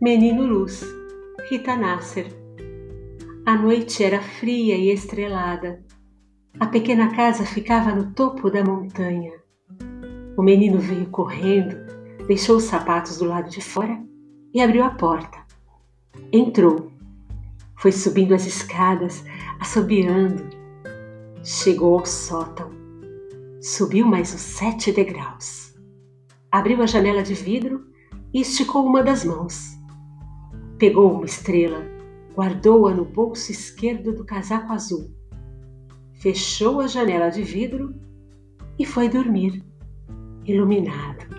Menino Luz, Rita Nasser. A noite era fria e estrelada. A pequena casa ficava no topo da montanha. O menino veio correndo, deixou os sapatos do lado de fora e abriu a porta. Entrou. Foi subindo as escadas, assobiando. Chegou ao sótão. Subiu mais uns sete degraus. Abriu a janela de vidro e esticou uma das mãos. Pegou uma estrela, guardou-a no bolso esquerdo do casaco azul. Fechou a janela de vidro e foi dormir, iluminado.